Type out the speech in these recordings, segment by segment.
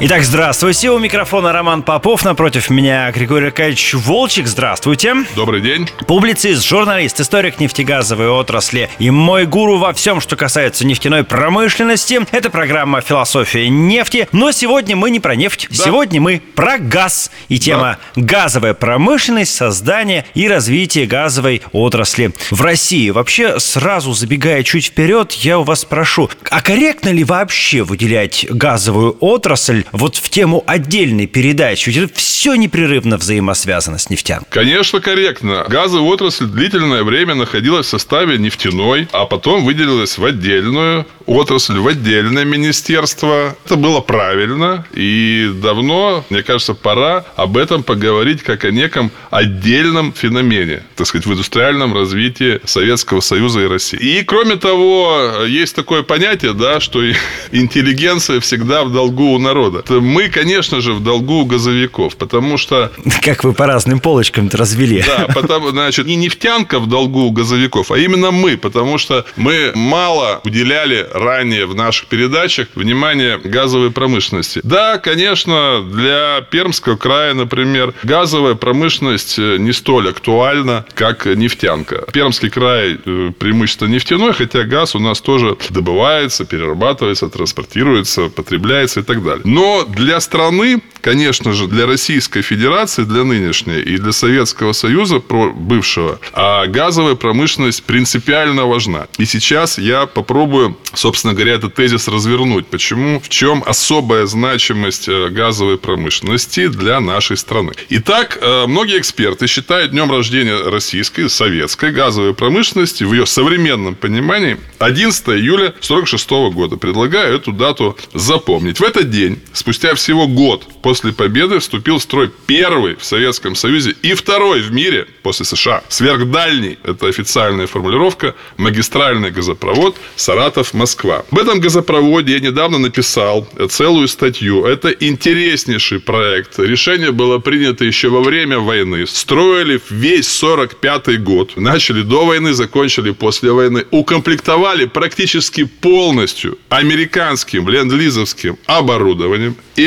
Итак, здравствуйте. У микрофона Роман Попов. Напротив меня Григорий Аркадьевич Волчек. Здравствуйте. Добрый день. Публицист, журналист, историк нефтегазовой отрасли и мой гуру во всем, что касается нефтяной промышленности. Это программа «Философия нефти». Но сегодня мы не про нефть. Да. Сегодня мы про газ. И тема да. «Газовая промышленность, создание и развитие газовой отрасли в России». Вообще, сразу забегая чуть вперед, я у вас прошу, а корректно ли вообще выделять газовую отрасль вот в тему отдельной передачи. Ведь все непрерывно взаимосвязано с нефтянкой. Конечно, корректно. Газовая отрасль длительное время находилась в составе нефтяной, а потом выделилась в отдельную отрасль, в отдельное министерство. Это было правильно. И давно, мне кажется, пора об этом поговорить как о неком отдельном феномене, так сказать, в индустриальном развитии Советского Союза и России. И, кроме того, есть такое понятие, да, что интеллигенция всегда в долгу у народа года. Мы, конечно же, в долгу у газовиков, потому что... Как вы по разным полочкам развели. Да, потому, значит, не нефтянка в долгу у газовиков, а именно мы, потому что мы мало уделяли ранее в наших передачах внимание газовой промышленности. Да, конечно, для Пермского края, например, газовая промышленность э, не столь актуальна, как нефтянка. Пермский край э, преимущественно нефтяной, хотя газ у нас тоже добывается, перерабатывается, транспортируется, потребляется и так далее. Но но для страны, конечно же, для Российской Федерации, для нынешней и для Советского Союза бывшего, а газовая промышленность принципиально важна. И сейчас я попробую, собственно говоря, этот тезис развернуть. Почему? В чем особая значимость э, газовой промышленности для нашей страны? Итак, э, многие эксперты считают днем рождения российской, советской газовой промышленности в ее современном понимании 11 июля 1946 года. Предлагаю эту дату запомнить. В этот день спустя всего год после победы вступил в строй первый в Советском Союзе и второй в мире после США. Сверхдальний, это официальная формулировка, магистральный газопровод Саратов-Москва. Об этом газопроводе я недавно написал целую статью. Это интереснейший проект. Решение было принято еще во время войны. Строили весь 45 год. Начали до войны, закончили после войны. Укомплектовали практически полностью американским ленд-лизовским оборудованием и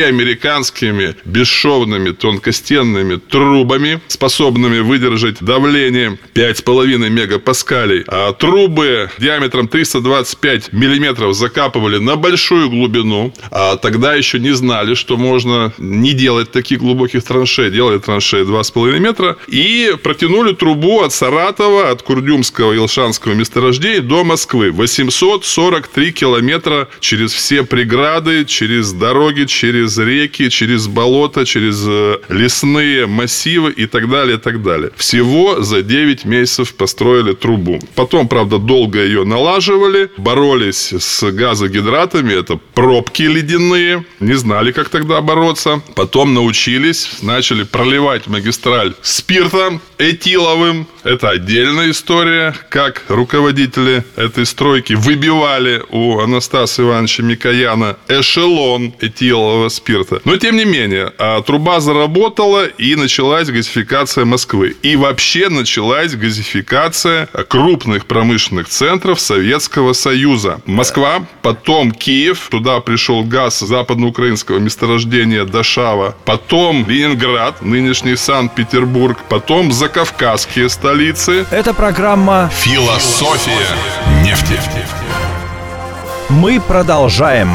американскими бесшовными тонкостенными трубами, способными выдержать давление 5,5 мегапаскалей. А трубы диаметром 325 миллиметров закапывали на большую глубину. А тогда еще не знали, что можно не делать таких глубоких траншей. Делали траншеи 2,5 метра. И протянули трубу от Саратова, от Курдюмского и Илшанского месторождений до Москвы. 843 километра через все преграды, через дороги, через реки, через болота, через э, лесные массивы и так далее, и так далее. Всего за 9 месяцев построили трубу. Потом, правда, долго ее налаживали, боролись с газогидратами, это пробки ледяные, не знали, как тогда бороться. Потом научились, начали проливать магистраль спиртом этиловым. Это отдельная история, как руководители этой стройки выбивали у Анастаса Ивановича Микояна эшелон этилового спирта. Но, тем не менее, а, труба заработала и началась газификация Москвы. И вообще началась газификация крупных промышленных центров Советского Союза. Москва, потом Киев, туда пришел газ западноукраинского месторождения Дашава, потом Ленинград, нынешний Санкт-Петербург, потом закавказские столицы. Это программа «Философия нефти». Мы продолжаем.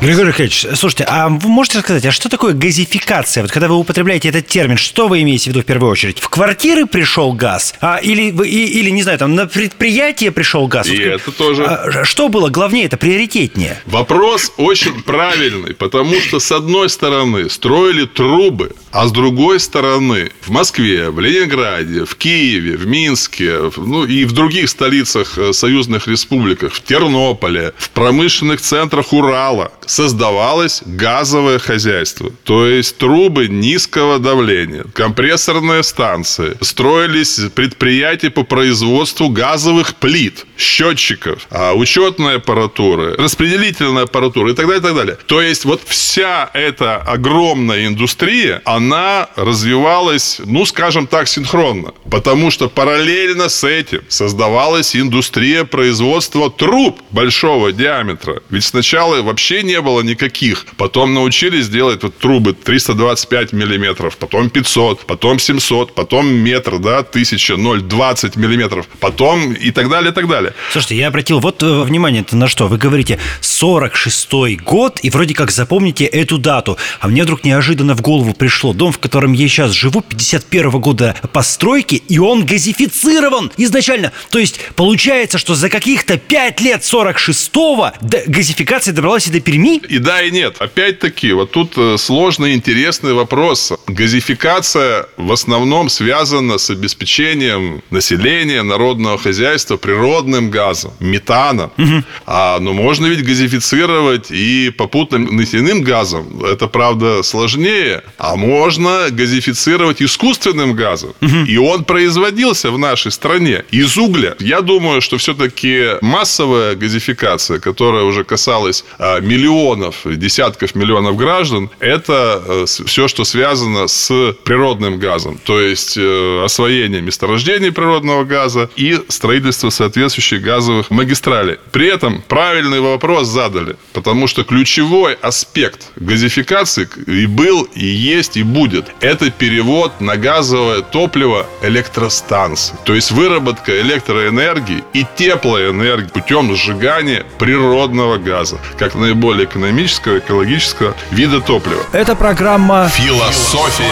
Григорий Аркадьевич, слушайте, а вы можете рассказать, а что такое газификация? Вот когда вы употребляете этот термин, что вы имеете в виду в первую очередь? В квартиры пришел газ? А, или, и, или, не знаю, там на предприятие пришел газ? И вот, это тоже. А, что было главнее, это приоритетнее? Вопрос очень правильный, потому что, с одной стороны, строили трубы, А с другой стороны, в Москве, в Ленинграде, в Киеве, в Минске, ну и в других столицах э, союзных республиках, в Тернополе, в промышленных центрах Урала создавалось газовое хозяйство. То есть трубы низкого давления, компрессорные станции, строились предприятия по производству газовых плит, счетчиков, а, учетной аппаратуры, распределительной аппаратуры и так далее, и так далее. То есть вот вся эта огромная индустрия, она развивалась, ну, скажем так, синхронно. Потому что параллельно с этим создавалась индустрия производства труб большого диаметра. Ведь сначала вообще не было никаких. Потом научились делать вот трубы 325 миллиметров, потом 500, потом 700, потом метр, да, 1000, 0,20 миллиметров, потом и так далее, и так далее. Слушайте, я обратил вот э, внимание на что. Вы говорите 46-й год, и вроде как запомните эту дату. А мне вдруг неожиданно в голову пришло. Дом, в котором я сейчас живу, 51 -го года постройки, и он газифицирован изначально. То есть получается, что за каких-то 5 лет 46-го газификация добралась и до Перми? И да, и нет. Опять-таки, вот тут э, сложный, интересный вопрос. Газификация в основном связана с обеспечением населения, народного хозяйства природным газом, метаном. Угу. А, но можно ведь газифицировать и попутным нефтяным газом. Это, правда, сложнее. А можно газифицировать искусственным газом. Угу. И он производился в нашей стране из угля. Я думаю, что все-таки массовая газификация, которая уже касалась а, миллионов, десятков миллионов граждан, это а, все, что связано с природным газом. То есть э, освоение месторождений природного газа и строительство соответствующих газовых магистралей. При этом правильный вопрос задали, потому что ключевой аспект газификации и был, и есть, и будет. Это перевод на газовое топливо электростанций. То есть выработка электроэнергии и теплоэнергии путем сжигания природного газа, как наиболее экономического, экологического вида топлива. Это программа «Философия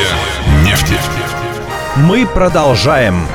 нефти». Мы продолжаем.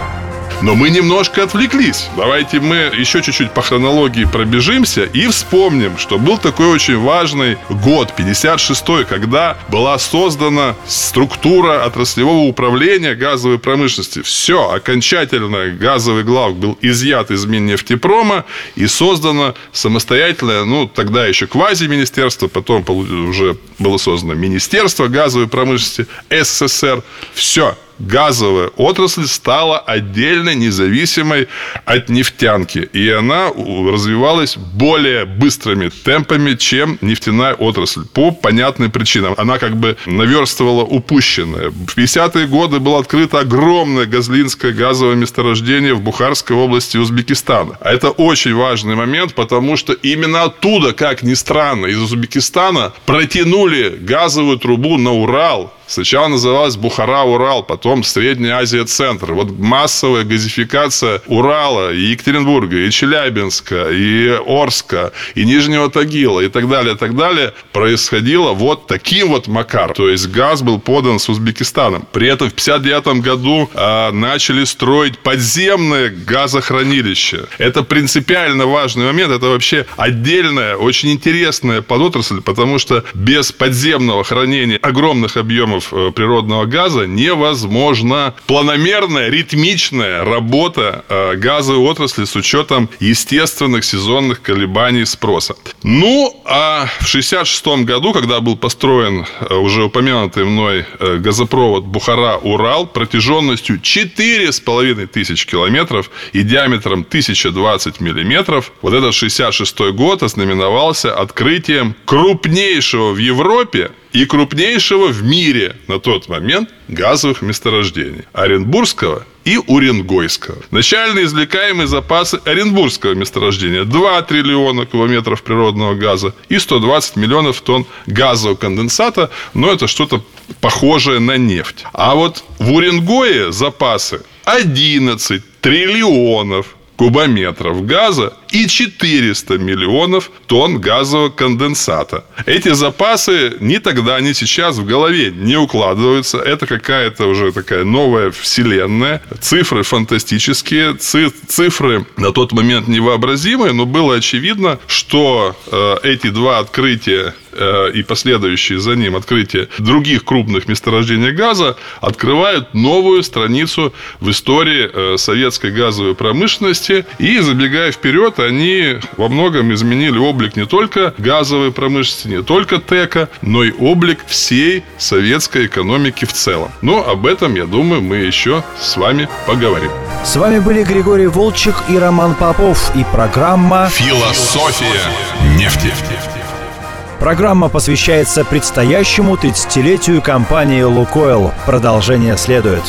Но мы немножко отвлеклись. Давайте мы еще чуть-чуть по хронологии пробежимся и вспомним, что был такой очень важный год, 56-й, когда была создана структура отраслевого управления газовой промышленности. Все, окончательно газовый глав был изъят из Миннефтепрома и создано самостоятельное, ну, тогда еще квази-министерство, потом уже было создано Министерство газовой промышленности СССР. Все, газовая отрасль стала отдельно независимой от нефтянки. И она развивалась более быстрыми темпами, чем нефтяная отрасль. По понятным причинам. Она как бы наверстывала упущенное. В 50-е годы было открыто огромное газлинское газовое месторождение в Бухарской области Узбекистана. А это очень важный момент, потому что именно оттуда, как ни странно, из Узбекистана протянули газовую трубу на Урал Сначала называлась Бухара-Урал, потом Средняя Азия-Центр. Вот массовая газификация Урала, и Екатеринбурга, и Челябинска, и Орска, и Нижнего Тагила, и так далее, и так далее, происходила вот таким вот макаром. То есть газ был подан с Узбекистаном. При этом в 59 году а, начали строить подземное газохранилище. Это принципиально важный момент. Это вообще отдельная, очень интересная подотрасль, потому что без подземного хранения огромных объемов объемов э, природного газа невозможно планомерная, ритмичная работа э, газовой отрасли с учетом естественных сезонных колебаний спроса. Ну, а в 1966 году, когда был построен э, уже упомянутый мной газопровод Бухара-Урал протяженностью 4,5 тысяч километров и диаметром 1020 миллиметров, вот этот 66 год ознаменовался открытием крупнейшего в Европе и крупнейшего в мире на тот момент газовых месторождений – Оренбургского и Уренгойского. Начальные извлекаемые запасы Оренбургского месторождения – 2 триллиона кубометров природного газа и 120 миллионов тонн газового конденсата, но это что-то похожее на нефть. А вот в Уренгое запасы 11 триллионов кубометров газа и 400 миллионов тонн газового конденсата. Эти запасы ни тогда, ни сейчас в голове не укладываются. Это какая-то уже такая новая вселенная. Цифры фантастические, цифры на тот момент невообразимые, но было очевидно, что э, эти два открытия и последующие за ним открытие других крупных месторождений газа открывают новую страницу в истории э, советской газовой промышленности. И, забегая вперед, они во многом изменили облик не только газовой промышленности, не только ТЭКа, но и облик всей советской экономики в целом. Но об этом, я думаю, мы еще с вами поговорим. С вами были Григорий Волчек и Роман Попов и программа «Философия нефти». Программа посвящается предстоящему 30-летию компании «Лукойл». Продолжение следует.